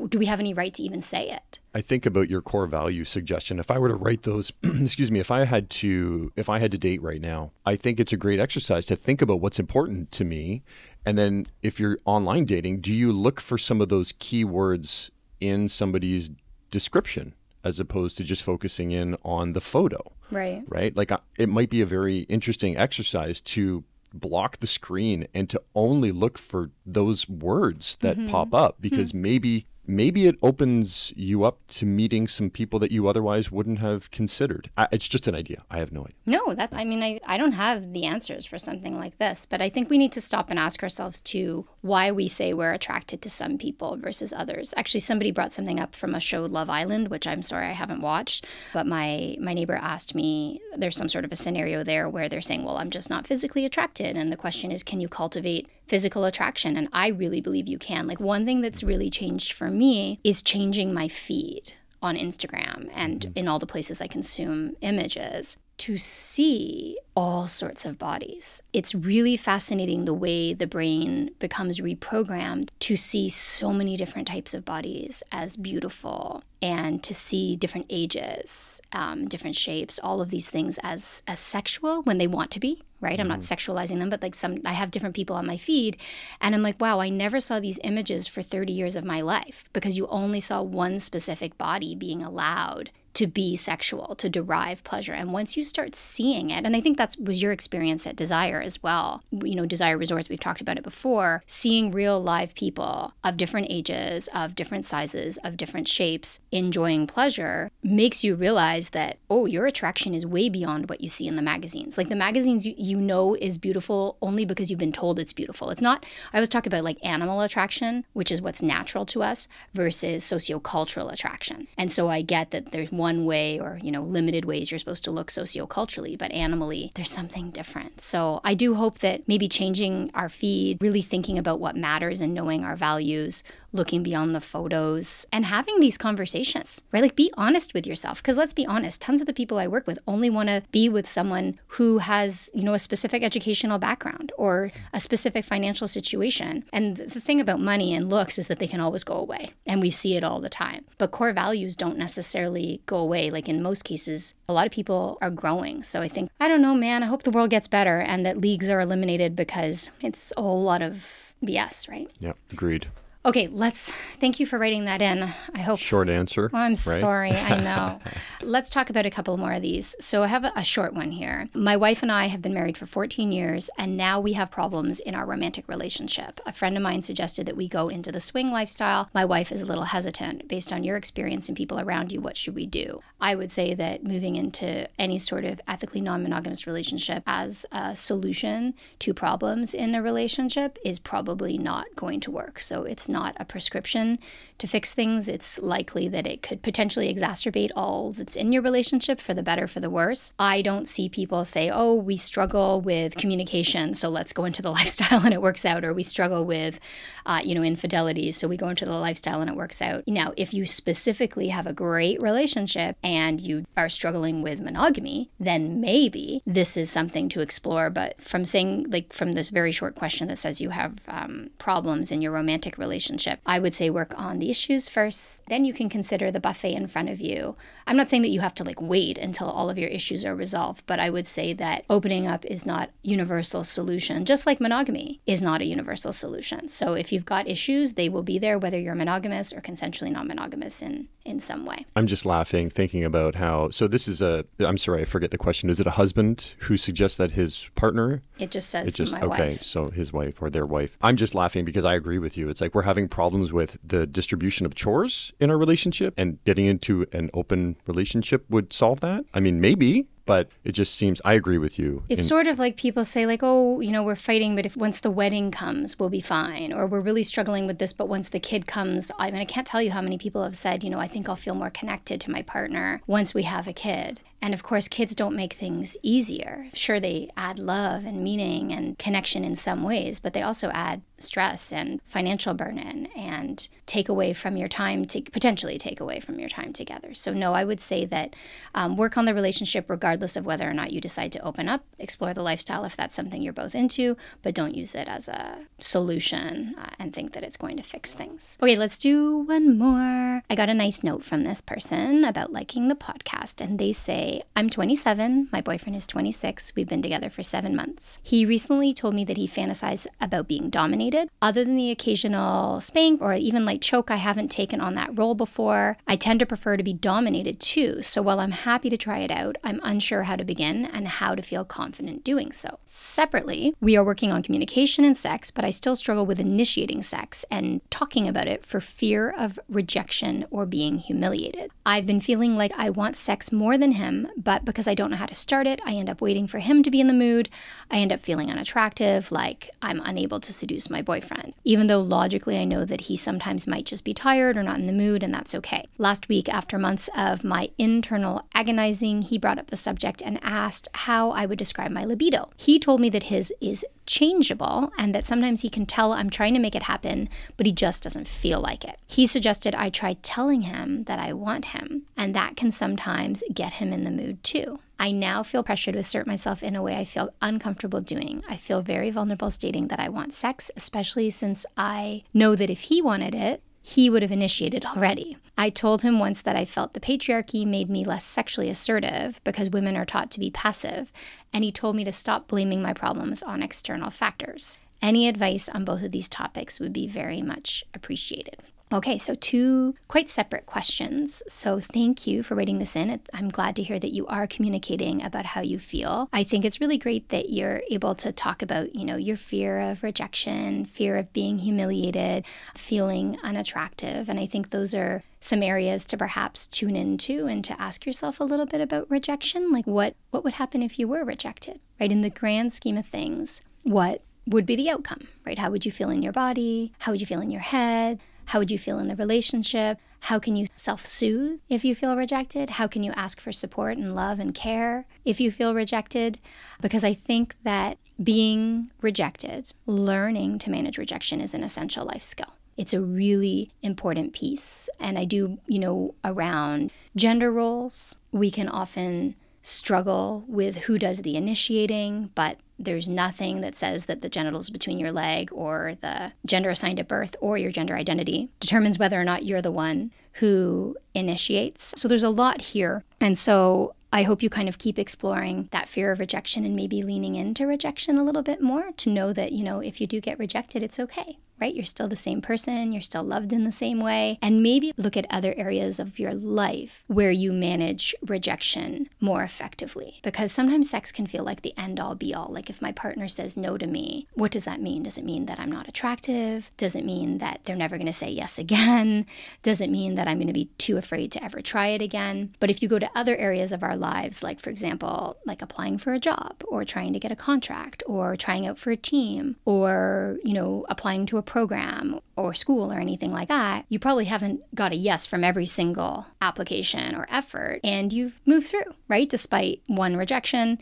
[SPEAKER 3] Do we have any right to even say it?
[SPEAKER 2] I think about your core value suggestion. If I were to write those, <clears throat> excuse me, if I had to if I had to date right now, I think it's a great exercise to think about what's important to me. And then if you're online dating, do you look for some of those keywords in somebody's description as opposed to just focusing in on the photo?
[SPEAKER 3] Right.
[SPEAKER 2] Right? Like it might be a very interesting exercise to block the screen and to only look for those words that mm-hmm. pop up because mm-hmm. maybe maybe it opens you up to meeting some people that you otherwise wouldn't have considered. I, it's just an idea. I have no idea.
[SPEAKER 3] No, that I mean, I, I don't have the answers for something like this, but I think we need to stop and ask ourselves too why we say we're attracted to some people versus others. Actually, somebody brought something up from a show Love Island, which I'm sorry I haven't watched, but my my neighbor asked me there's some sort of a scenario there where they're saying, "Well, I'm just not physically attracted." And the question is, can you cultivate physical attraction? And I really believe you can. Like one thing that's really changed for me is changing my feed on Instagram and mm-hmm. in all the places I consume images to see all sorts of bodies. It's really fascinating the way the brain becomes reprogrammed to see so many different types of bodies as beautiful and to see different ages, um, different shapes, all of these things as as sexual when they want to be. Right, mm-hmm. I'm not mm-hmm. sexualizing them, but like some, I have different people on my feed, and I'm like, wow, I never saw these images for 30 years of my life because you only saw one specific body being allowed to be sexual, to derive pleasure. And once you start seeing it, and I think that was your experience at Desire as well. You know, Desire Resorts, we've talked about it before, seeing real live people of different ages, of different sizes, of different shapes enjoying pleasure makes you realize that, oh, your attraction is way beyond what you see in the magazines. Like the magazines you, you know is beautiful only because you've been told it's beautiful. It's not, I was talking about like animal attraction, which is what's natural to us, versus sociocultural attraction. And so I get that there's one one way or, you know, limited ways you're supposed to look socioculturally, but animally, there's something different. So I do hope that maybe changing our feed, really thinking about what matters and knowing our values looking beyond the photos and having these conversations, right? Like be honest with yourself. Because let's be honest, tons of the people I work with only want to be with someone who has, you know, a specific educational background or a specific financial situation. And the thing about money and looks is that they can always go away. And we see it all the time. But core values don't necessarily go away. Like in most cases, a lot of people are growing. So I think, I don't know, man, I hope the world gets better and that leagues are eliminated because it's a whole lot of BS, right?
[SPEAKER 2] Yeah, agreed.
[SPEAKER 3] Okay, let's thank you for writing that in. I hope
[SPEAKER 2] short answer.
[SPEAKER 3] I'm right? sorry, I <laughs> know. let's talk about a couple more of these. So I have a, a short one here. My wife and I have been married for 14 years and now we have problems in our romantic relationship. A friend of mine suggested that we go into the swing lifestyle. My wife is a little hesitant. Based on your experience and people around you, what should we do? I would say that moving into any sort of ethically non-monogamous relationship as a solution to problems in a relationship is probably not going to work. So it's not a prescription to fix things. It's likely that it could potentially exacerbate all that's in your relationship for the better, for the worse. I don't see people say, oh, we struggle with communication, so let's go into the <laughs> lifestyle and it works out, or we struggle with, uh, you know, infidelity, so we go into the lifestyle and it works out. Now, if you specifically have a great relationship and you are struggling with monogamy, then maybe this is something to explore. But from saying, like, from this very short question that says you have um, problems in your romantic relationship, relationship. I would say work on the issues first, then you can consider the buffet in front of you. I'm not saying that you have to like wait until all of your issues are resolved, but I would say that opening up is not universal solution, just like monogamy is not a universal solution. So if you've got issues, they will be there whether you're monogamous or consensually non-monogamous in in some way.
[SPEAKER 2] I'm just laughing thinking about how so this is a I'm sorry, I forget the question. Is it a husband who suggests that his partner
[SPEAKER 3] It just says
[SPEAKER 2] it just
[SPEAKER 3] my
[SPEAKER 2] okay,
[SPEAKER 3] wife.
[SPEAKER 2] so his wife or their wife. I'm just laughing because I agree with you. It's like we're having problems with the distribution of chores in our relationship and getting into an open relationship would solve that. I mean, maybe, but it just seems I agree with you.
[SPEAKER 3] It's
[SPEAKER 2] in-
[SPEAKER 3] sort of like people say, like, oh, you know, we're fighting, but if once the wedding comes, we'll be fine. Or we're really struggling with this, but once the kid comes, I mean, I can't tell you how many people have said, you know, I think I'll feel more connected to my partner once we have a kid. And of course, kids don't make things easier. Sure, they add love and meaning and connection in some ways, but they also add stress and financial burden and take away from your time to potentially take away from your time together. So, no, I would say that um, work on the relationship regardless of whether or not you decide to open up, explore the lifestyle if that's something you're both into, but don't use it as a solution uh, and think that it's going to fix things. Okay, let's do one more. I got a nice note from this person about liking the podcast, and they say, I'm 27, my boyfriend is 26, we've been together for seven months. He recently told me that he fantasized about being dominated. Other than the occasional spank or even light choke, I haven't taken on that role before. I tend to prefer to be dominated too, so while I'm happy to try it out, I'm unsure how to begin and how to feel confident doing so. Separately, we are working on communication and sex, but I still struggle with initiating sex and talking about it for fear of rejection or being humiliated. I've been feeling like I want sex more than him, but because I don't know how to start it, I end up waiting for him to be in the mood. I end up feeling unattractive, like I'm unable to seduce my boyfriend, even though logically I know that he sometimes might just be tired or not in the mood, and that's okay. Last week, after months of my internal agonizing, he brought up the subject and asked how I would describe my libido. He told me that his is changeable and that sometimes he can tell I'm trying to make it happen, but he just doesn't feel like it. He suggested I try telling him that I want him, and that can sometimes get him in the mood too. I now feel pressure to assert myself in a way I feel uncomfortable doing. I feel very vulnerable stating that I want sex, especially since I know that if he wanted it, he would have initiated already. I told him once that I felt the patriarchy made me less sexually assertive because women are taught to be passive, and he told me to stop blaming my problems on external factors. Any advice on both of these topics would be very much appreciated. Okay, so two quite separate questions. So thank you for writing this in. I'm glad to hear that you are communicating about how you feel. I think it's really great that you're able to talk about, you know, your fear of rejection, fear of being humiliated, feeling unattractive. And I think those are some areas to perhaps tune into and to ask yourself a little bit about rejection, like what what would happen if you were rejected? Right? In the grand scheme of things, what would be the outcome, right? How would you feel in your body? How would you feel in your head? How would you feel in the relationship? How can you self soothe if you feel rejected? How can you ask for support and love and care if you feel rejected? Because I think that being rejected, learning to manage rejection is an essential life skill. It's a really important piece. And I do, you know, around gender roles, we can often struggle with who does the initiating, but there's nothing that says that the genitals between your leg or the gender assigned at birth or your gender identity determines whether or not you're the one who initiates. So there's a lot here. And so I hope you kind of keep exploring that fear of rejection and maybe leaning into rejection a little bit more to know that, you know, if you do get rejected, it's okay, right? You're still the same person, you're still loved in the same way. And maybe look at other areas of your life where you manage rejection more effectively. Because sometimes sex can feel like the end all be all. Like if my partner says no to me, what does that mean? Does it mean that I'm not attractive? Does it mean that they're never going to say yes again? <laughs> Does it mean that I'm going to be too afraid to ever try it again? But if you go to other areas of our lives, like for example, like applying for a job or trying to get a contract or trying out for a team or, you know, applying to a program or school or anything like that, you probably haven't got a yes from every single application or effort and you've moved through, right? Despite one rejection,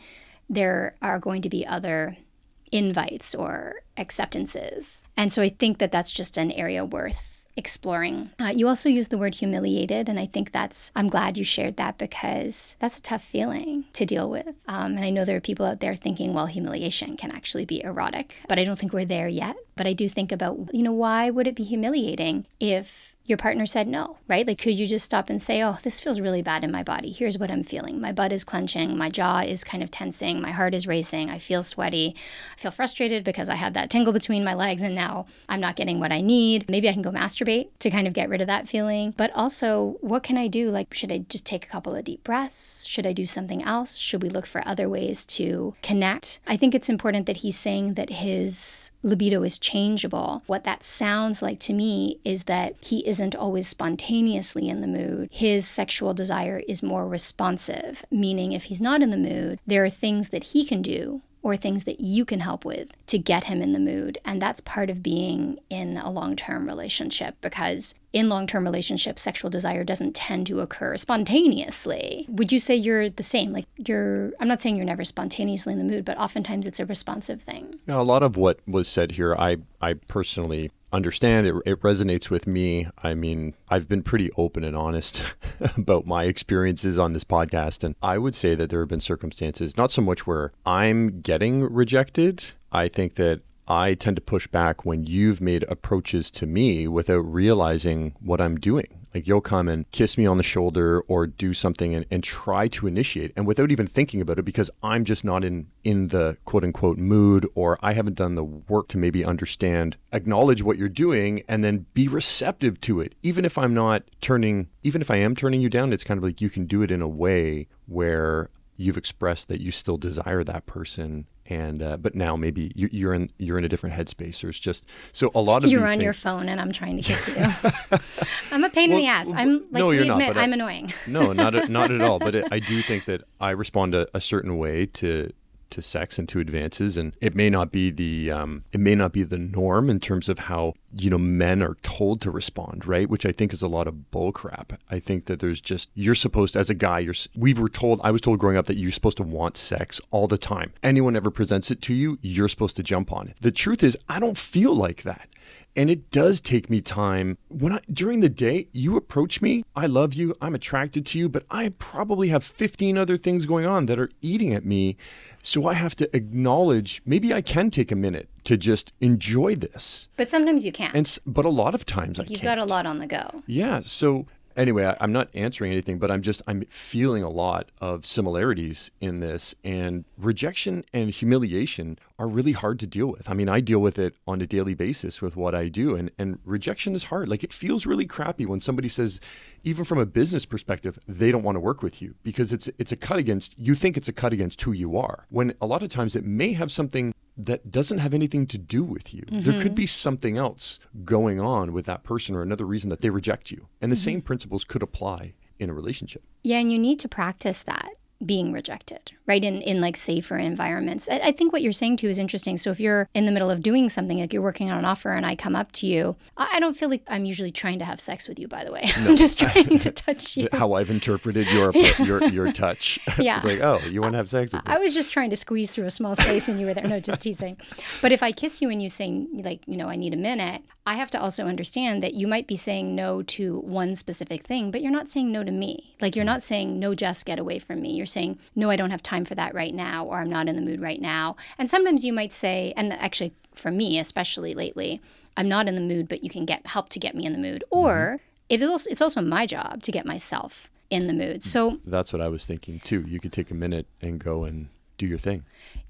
[SPEAKER 3] there are going to be other invites or acceptances. And so I think that that's just an area worth exploring. Uh, you also use the word humiliated, and I think that's, I'm glad you shared that because that's a tough feeling to deal with. Um, and I know there are people out there thinking, well, humiliation can actually be erotic, but I don't think we're there yet. But I do think about, you know, why would it be humiliating if your partner said no, right? Like, could you just stop and say, oh, this feels really bad in my body. Here's what I'm feeling. My butt is clenching. My jaw is kind of tensing. My heart is racing. I feel sweaty. I feel frustrated because I had that tingle between my legs and now I'm not getting what I need. Maybe I can go masturbate to kind of get rid of that feeling. But also, what can I do? Like, should I just take a couple of deep breaths? Should I do something else? Should we look for other ways to connect? I think it's important that he's saying that his libido is changeable. What that sounds like to me is that he isn't always spontaneously in the mood. His sexual desire is more responsive, meaning if he's not in the mood, there are things that he can do or things that you can help with to get him in the mood. And that's part of being in a long term relationship because in long term relationships, sexual desire doesn't tend to occur spontaneously. Would you say you're the same? Like, you're, I'm not saying you're never spontaneously in the mood, but oftentimes it's a responsive thing.
[SPEAKER 2] Now, a lot of what was said here, I, I personally understand. It, it resonates with me. I mean i've been pretty open and honest <laughs> about my experiences on this podcast and i would say that there have been circumstances not so much where i'm getting rejected. I think that I tend to push back when you've made approaches to me without realizing what I'm doing. Like you'll come and kiss me on the shoulder or do something and, and try to initiate and without even thinking about it because I'm just not in in the quote unquote mood or I haven't done the work to maybe understand, acknowledge what you're doing and then be receptive to it. Even if I'm not turning even if I am turning you down, it's kind of like you can do it in a way where you've expressed that you still desire that person and uh, but now maybe you, you're in you're in a different headspace. There's just so a lot of
[SPEAKER 3] you're on
[SPEAKER 2] things,
[SPEAKER 3] your phone and I'm trying to kiss you. <laughs> I'm a pain well, in the ass. I'm like no, you're admit, not, I'm I, annoying.
[SPEAKER 2] no, not <laughs> not at all. But it, I do think that I respond a, a certain way to to sex and to advances and it may not be the um, it may not be the norm in terms of how you know men are told to respond right which i think is a lot of bull crap i think that there's just you're supposed to, as a guy you're we were told i was told growing up that you're supposed to want sex all the time anyone ever presents it to you you're supposed to jump on it the truth is i don't feel like that and it does take me time. When I during the day, you approach me, I love you, I'm attracted to you, but I probably have 15 other things going on that are eating at me. So I have to acknowledge maybe I can take a minute to just enjoy this.
[SPEAKER 3] But sometimes you can't.
[SPEAKER 2] And but a lot of times like I
[SPEAKER 3] You've
[SPEAKER 2] can't.
[SPEAKER 3] got a lot on the go.
[SPEAKER 2] Yeah, so anyway, I, am not answering anything, but I'm just I'm feeling a lot of similarities in this, and rejection and humiliation are really hard to deal with. I mean, I deal with it on a daily basis with what I do, and and rejection is hard. Like it feels really crappy when somebody says, even from a business perspective, they don't want to work with you because it's it's a cut against you think it's a cut against who you are. When a lot of times it may have something that doesn't have anything to do with you. Mm-hmm. There could be something else going on with that person or another reason that they reject you. And the mm-hmm. same principles could apply in a relationship.
[SPEAKER 3] Yeah, and you need to practice that being rejected, right? In in like safer environments. I, I, think what you're saying too is interesting. So if you're in the middle of doing something, like you're working on an offer, and I come up to you, I, I don't feel like I'm usually trying to have sex with you. By the way, <laughs> no. I'm just trying to <laughs> touch you.
[SPEAKER 2] How I've interpreted your your <laughs> your touch.
[SPEAKER 3] Yeah.
[SPEAKER 2] like oh, you want to have sex with me?
[SPEAKER 3] I was just trying to squeeze through a small space, and you were there. No, just teasing. But if I kiss you and you say like you know I need a minute, I have to also understand that you might be saying no to one specific thing, but you're not saying no to me. Like you're mm. not saying no, just get away from me. You're saying no, I don't have time for that right now, or I'm not in the mood right now. And sometimes you might say, and actually for me, especially lately, I'm not in the mood, but you can get help to get me in the mood. Mm-hmm. Or it is also, it's also my job to get myself in the mood. So
[SPEAKER 2] that's what I was thinking too. You could take a minute and go and do your thing.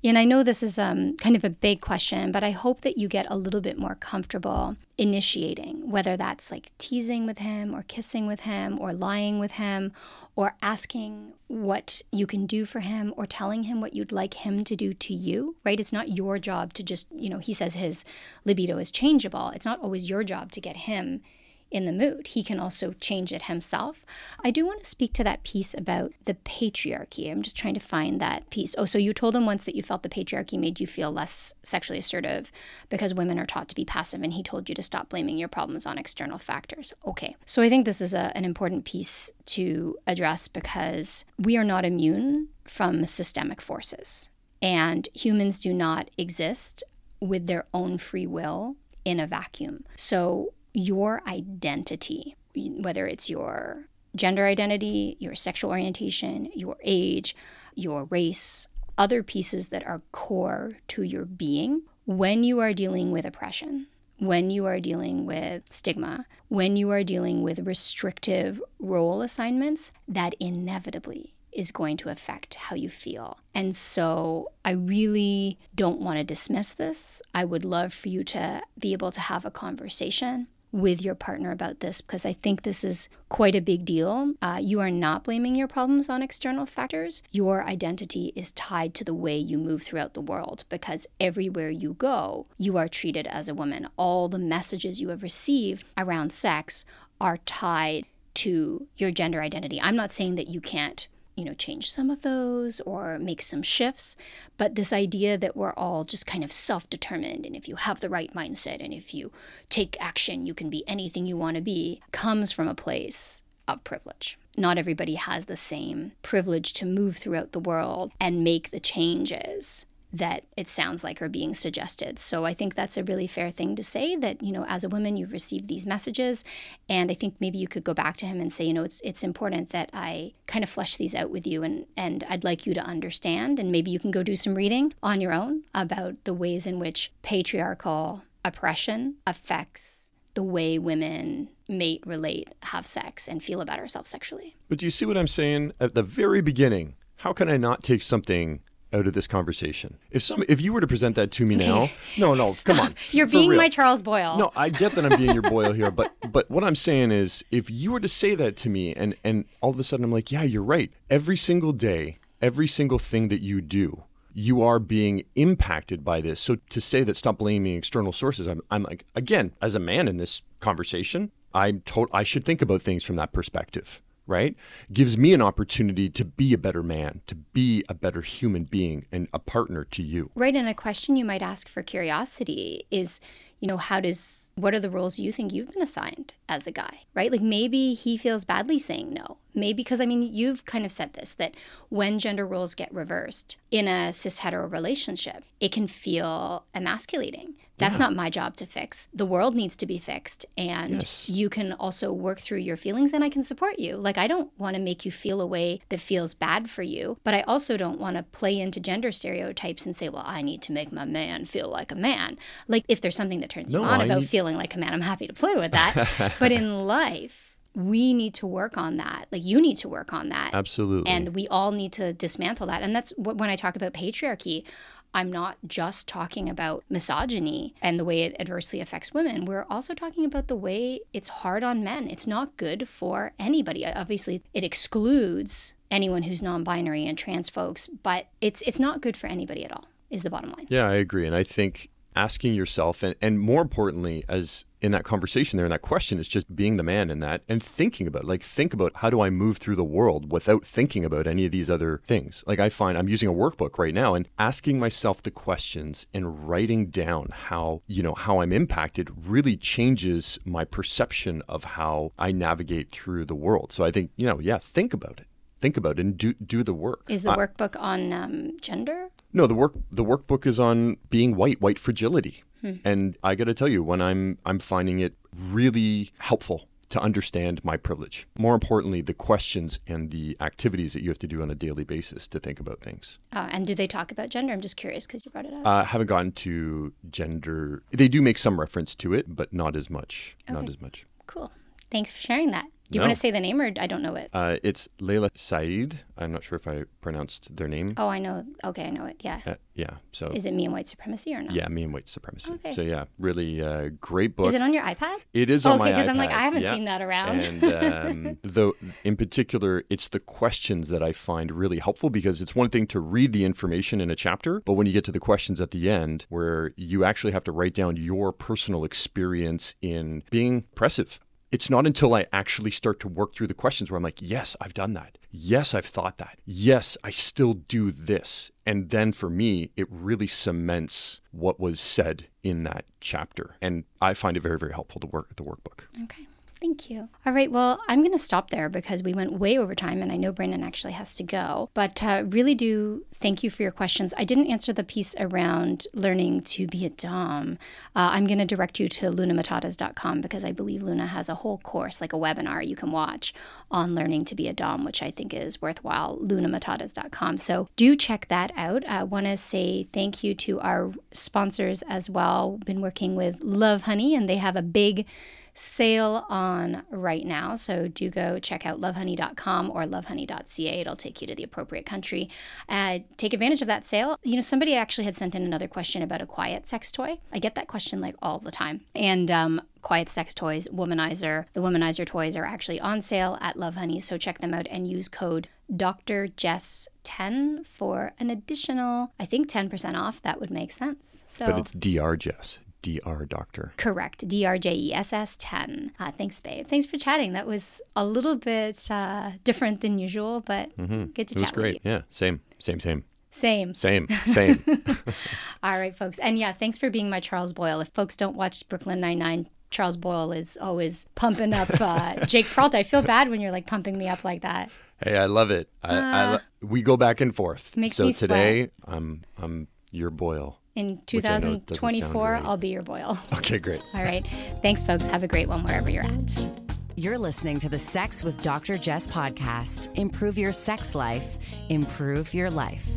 [SPEAKER 3] And I know this is um, kind of a big question, but I hope that you get a little bit more comfortable initiating, whether that's like teasing with him or kissing with him or lying with him or asking what you can do for him or telling him what you'd like him to do to you, right? It's not your job to just, you know, he says his libido is changeable. It's not always your job to get him in the mood. He can also change it himself. I do want to speak to that piece about the patriarchy. I'm just trying to find that piece. Oh, so you told him once that you felt the patriarchy made you feel less sexually assertive because women are taught to be passive, and he told you to stop blaming your problems on external factors. Okay. So I think this is a, an important piece to address because we are not immune from systemic forces, and humans do not exist with their own free will in a vacuum. So your identity, whether it's your gender identity, your sexual orientation, your age, your race, other pieces that are core to your being when you are dealing with oppression, when you are dealing with stigma, when you are dealing with restrictive role assignments, that inevitably is going to affect how you feel. And so I really don't want to dismiss this. I would love for you to be able to have a conversation with your partner about this because I think this is quite a big deal. Uh, you are not blaming your problems on external factors. Your identity is tied to the way you move throughout the world because everywhere you go, you are treated as a woman. All the messages you have received around sex are tied to your gender identity. I'm not saying that you can't you know, change some of those or make some shifts. But this idea that we're all just kind of self determined, and if you have the right mindset and if you take action, you can be anything you want to be, comes from a place of privilege. Not everybody has the same privilege to move throughout the world and make the changes that it sounds like are being suggested. So I think that's a really fair thing to say that, you know, as a woman you've received these messages and I think maybe you could go back to him and say, you know, it's it's important that I kind of flesh these out with you and and I'd like you to understand and maybe you can go do some reading on your own about the ways in which patriarchal oppression affects the way women mate, relate, have sex and feel about ourselves sexually.
[SPEAKER 2] But do you see what I'm saying at the very beginning? How can I not take something out of this conversation. If some, if you were to present that to me now, <laughs> no, no, come on,
[SPEAKER 3] you're being real. my Charles Boyle.
[SPEAKER 2] No, I get that I'm being your Boyle here, but <laughs> but what I'm saying is, if you were to say that to me, and and all of a sudden I'm like, yeah, you're right. Every single day, every single thing that you do, you are being impacted by this. So to say that stop blaming external sources, I'm I'm like again, as a man in this conversation, I'm told I should think about things from that perspective right? Gives me an opportunity to be a better man, to be a better human being and a partner to you.
[SPEAKER 3] Right. And a question you might ask for curiosity is, you know, how does, what are the roles you think you've been assigned as a guy, right? Like maybe he feels badly saying no. Maybe because, I mean, you've kind of said this that when gender roles get reversed in a cis hetero relationship, it can feel emasculating that's yeah. not my job to fix. The world needs to be fixed. And yes. you can also work through your feelings and I can support you. Like, I don't want to make you feel a way that feels bad for you, but I also don't want to play into gender stereotypes and say, well, I need to make my man feel like a man. Like, if there's something that turns no, you on I about need... feeling like a man, I'm happy to play with that. <laughs> but in life, we need to work on that. Like you need to work on that.
[SPEAKER 2] Absolutely.
[SPEAKER 3] And we all need to dismantle that. And that's what, when I talk about patriarchy, I'm not just talking about misogyny and the way it adversely affects women. We're also talking about the way it's hard on men. It's not good for anybody. Obviously, it excludes anyone who's non-binary and trans folks, but it's it's not good for anybody at all. Is the bottom line.
[SPEAKER 2] Yeah, I agree. And I think asking yourself and, and more importantly as in that conversation there in that question is just being the man in that and thinking about like think about how do i move through the world without thinking about any of these other things? Like i find i'm using a workbook right now and asking myself the questions and writing down how you know how i'm impacted really changes my perception of how i navigate through the world. So i think you know yeah think about it think about it and do do the work.
[SPEAKER 3] Is the workbook on um, gender?
[SPEAKER 2] No, the work the workbook is on being white, white fragility. Hmm. And I got to tell you, when I'm I'm finding it really helpful to understand my privilege. More importantly, the questions and the activities that you have to do on a daily basis to think about things.
[SPEAKER 3] Uh, and do they talk about gender? I'm just curious because you brought it up.
[SPEAKER 2] I uh, haven't gotten to gender. They do make some reference to it, but not as much. Okay. Not as much.
[SPEAKER 3] Cool. Thanks for sharing that. Do you no. want to say the name or I don't know it?
[SPEAKER 2] Uh, it's Layla Saeed. I'm not sure if I pronounced their name.
[SPEAKER 3] Oh, I know. Okay, I know it. Yeah. Uh,
[SPEAKER 2] yeah. So
[SPEAKER 3] is it Me and White Supremacy or not?
[SPEAKER 2] Yeah, Me and White Supremacy. Okay. So yeah, really uh, great book. Is
[SPEAKER 3] it on your iPad?
[SPEAKER 2] It is oh, on okay, my iPad. Okay, because
[SPEAKER 3] I'm like I haven't yeah. seen that around.
[SPEAKER 2] and um, <laughs> though in particular, it's the questions that I find really helpful because it's one thing to read the information in a chapter, but when you get to the questions at the end, where you actually have to write down your personal experience in being oppressive it's not until I actually start to work through the questions where I'm like, yes, I've done that. Yes, I've thought that. Yes, I still do this. And then for me, it really cements what was said in that chapter. And I find it very, very helpful to work at the workbook.
[SPEAKER 3] Okay. Thank you. All right. Well, I'm going to stop there because we went way over time and I know Brandon actually has to go. But uh, really do thank you for your questions. I didn't answer the piece around learning to be a Dom. Uh, I'm going to direct you to lunamatatas.com because I believe Luna has a whole course, like a webinar you can watch on learning to be a Dom, which I think is worthwhile. lunamatatas.com. So do check that out. I want to say thank you to our sponsors as well. Been working with Lovehoney, and they have a big sale on right now. So do go check out lovehoney.com or lovehoney.ca. It'll take you to the appropriate country. Uh, take advantage of that sale. You know, somebody actually had sent in another question about a quiet sex toy. I get that question like all the time. And um, quiet sex toys, womanizer, the womanizer toys are actually on sale at Lovehoney. So check them out and use code Dr. Jess 10 for an additional, I think 10% off. That would make sense. So
[SPEAKER 2] But it's Dr. Jess. Dr. Doctor.
[SPEAKER 3] Correct. D R J E S S 10. Uh, thanks, babe. Thanks for chatting. That was a little bit uh, different than usual, but good to
[SPEAKER 2] Mm-hmm. It was great. Yeah, same, same, same,
[SPEAKER 3] Same.
[SPEAKER 2] same, <laughs> same. <laughs>
[SPEAKER 3] All right, folks. And yeah, thanks for being my Charles Boyle. If folks don't watch Brooklyn Nine-Nine, Charles Boyle is always pumping up uh, <laughs> Jake Peralta. I feel bad when you're like pumping me up like that.
[SPEAKER 2] hey, I love it. I, I lo- we go back and forth.
[SPEAKER 3] Makes
[SPEAKER 2] so
[SPEAKER 3] me sweat.
[SPEAKER 2] today, I'm I'm your Boyle.
[SPEAKER 3] In
[SPEAKER 2] I know it doesn't sound
[SPEAKER 3] 2024,
[SPEAKER 2] great.
[SPEAKER 3] I'll be your Boyle. <laughs>
[SPEAKER 2] Okay, great.
[SPEAKER 3] All right. Thanks, folks. Have a great one wherever you're at.
[SPEAKER 1] You're listening to the Sex with Dr. Jess podcast. Improve your sex life, improve your life.